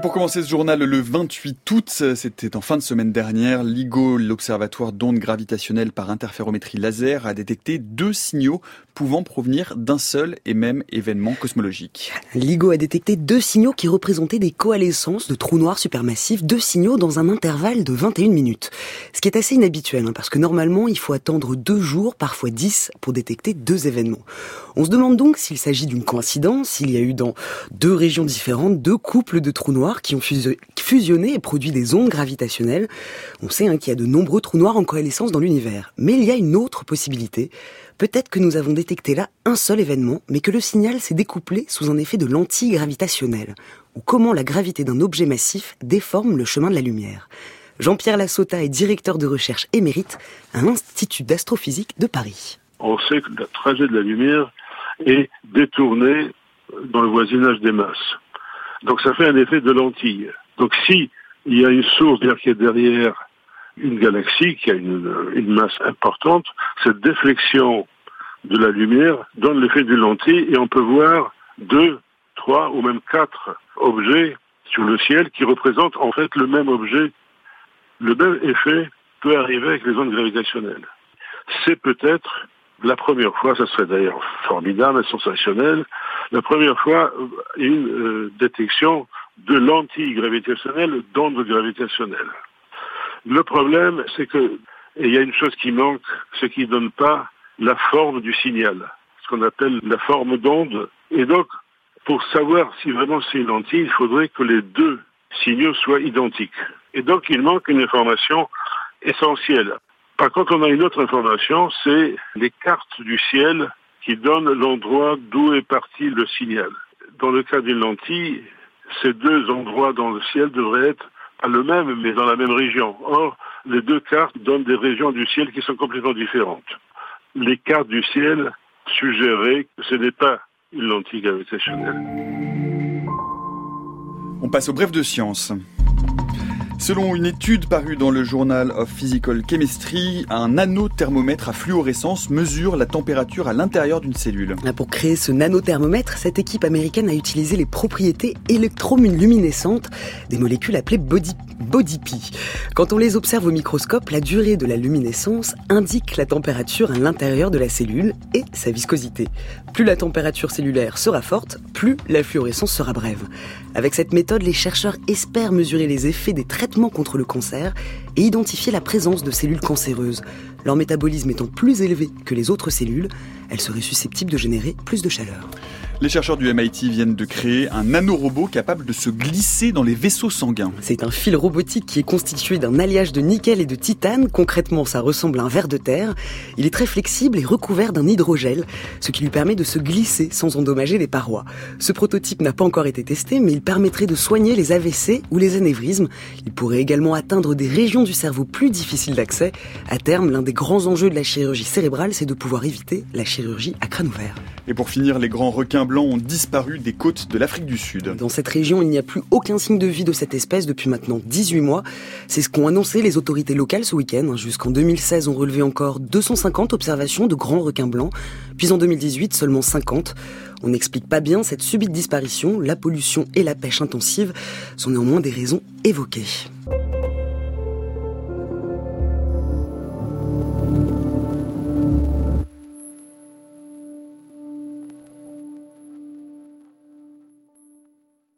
pour commencer ce journal le 28 août, c'était en fin de semaine dernière, LIGO, l'Observatoire d'ondes gravitationnelles par interférométrie laser, a détecté deux signaux pouvant provenir d'un seul et même événement cosmologique. LIGO a détecté deux signaux qui représentaient des coalescences de trous noirs supermassifs, deux signaux dans un intervalle de 21 minutes. Ce qui est assez inhabituel, hein, parce que normalement il faut attendre deux jours, parfois dix, pour détecter deux événements. On se demande donc s'il s'agit d'une coïncidence, s'il y a eu dans deux régions différentes deux couples de trous noirs qui ont fusionné et produit des ondes gravitationnelles. On sait hein, qu'il y a de nombreux trous noirs en coalescence dans l'univers. Mais il y a une autre possibilité. Peut-être que nous avons détecté là un seul événement, mais que le signal s'est découplé sous un effet de lentille gravitationnelle, ou comment la gravité d'un objet massif déforme le chemin de la lumière. Jean-Pierre Lassota est directeur de recherche émérite à l'Institut d'astrophysique de Paris. On sait que le trajet de la lumière est détourné dans le voisinage des masses. Donc ça fait un effet de lentille. Donc si il y a une source qui est derrière une galaxie qui a une, une masse importante, cette déflexion de la lumière donne l'effet d'une lentille et on peut voir deux, trois ou même quatre objets sur le ciel qui représentent en fait le même objet. Le même effet peut arriver avec les ondes gravitationnelles. C'est peut-être la première fois, ça serait d'ailleurs formidable et sensationnel, la première fois une euh, détection de lentilles gravitationnelles d'ondes gravitationnelles. Le problème, c'est que il y a une chose qui manque, ce qui ne donne pas la forme du signal, ce qu'on appelle la forme d'onde. Et donc, pour savoir si vraiment c'est une lentille, il faudrait que les deux signaux soient identiques. Et donc, il manque une information essentielle. Par contre, on a une autre information, c'est les cartes du ciel qui donnent l'endroit d'où est parti le signal. Dans le cas d'une lentille, ces deux endroits dans le ciel devraient être pas le même, mais dans la même région. Or, les deux cartes donnent des régions du ciel qui sont complètement différentes. Les cartes du ciel suggéraient que ce n'est pas une lentille gravitationnelle. On passe au bref de science. Selon une étude parue dans le Journal of Physical Chemistry, un nanothermomètre à fluorescence mesure la température à l'intérieur d'une cellule. Ah, pour créer ce nanothermomètre, cette équipe américaine a utilisé les propriétés électroluminescentes des molécules appelées body. Quand on les observe au microscope, la durée de la luminescence indique la température à l'intérieur de la cellule et sa viscosité. Plus la température cellulaire sera forte, plus la fluorescence sera brève. Avec cette méthode, les chercheurs espèrent mesurer les effets des contre le cancer et identifier la présence de cellules cancéreuses. Leur métabolisme étant plus élevé que les autres cellules, elles seraient susceptibles de générer plus de chaleur. Les chercheurs du MIT viennent de créer un nanorobot capable de se glisser dans les vaisseaux sanguins. C'est un fil robotique qui est constitué d'un alliage de nickel et de titane. Concrètement, ça ressemble à un ver de terre. Il est très flexible et recouvert d'un hydrogel, ce qui lui permet de se glisser sans endommager les parois. Ce prototype n'a pas encore été testé, mais il permettrait de soigner les AVC ou les anévrismes. Il pourrait également atteindre des régions du cerveau plus difficiles d'accès. À terme, l'un des grands enjeux de la chirurgie cérébrale, c'est de pouvoir éviter la chirurgie à crâne ouvert. Et pour finir, les grands blancs ont disparu des côtes de l'Afrique du Sud. Dans cette région, il n'y a plus aucun signe de vie de cette espèce depuis maintenant 18 mois. C'est ce qu'ont annoncé les autorités locales ce week-end. Jusqu'en 2016, on relevait encore 250 observations de grands requins blancs, puis en 2018, seulement 50. On n'explique pas bien cette subite disparition. La pollution et la pêche intensive sont néanmoins des raisons évoquées.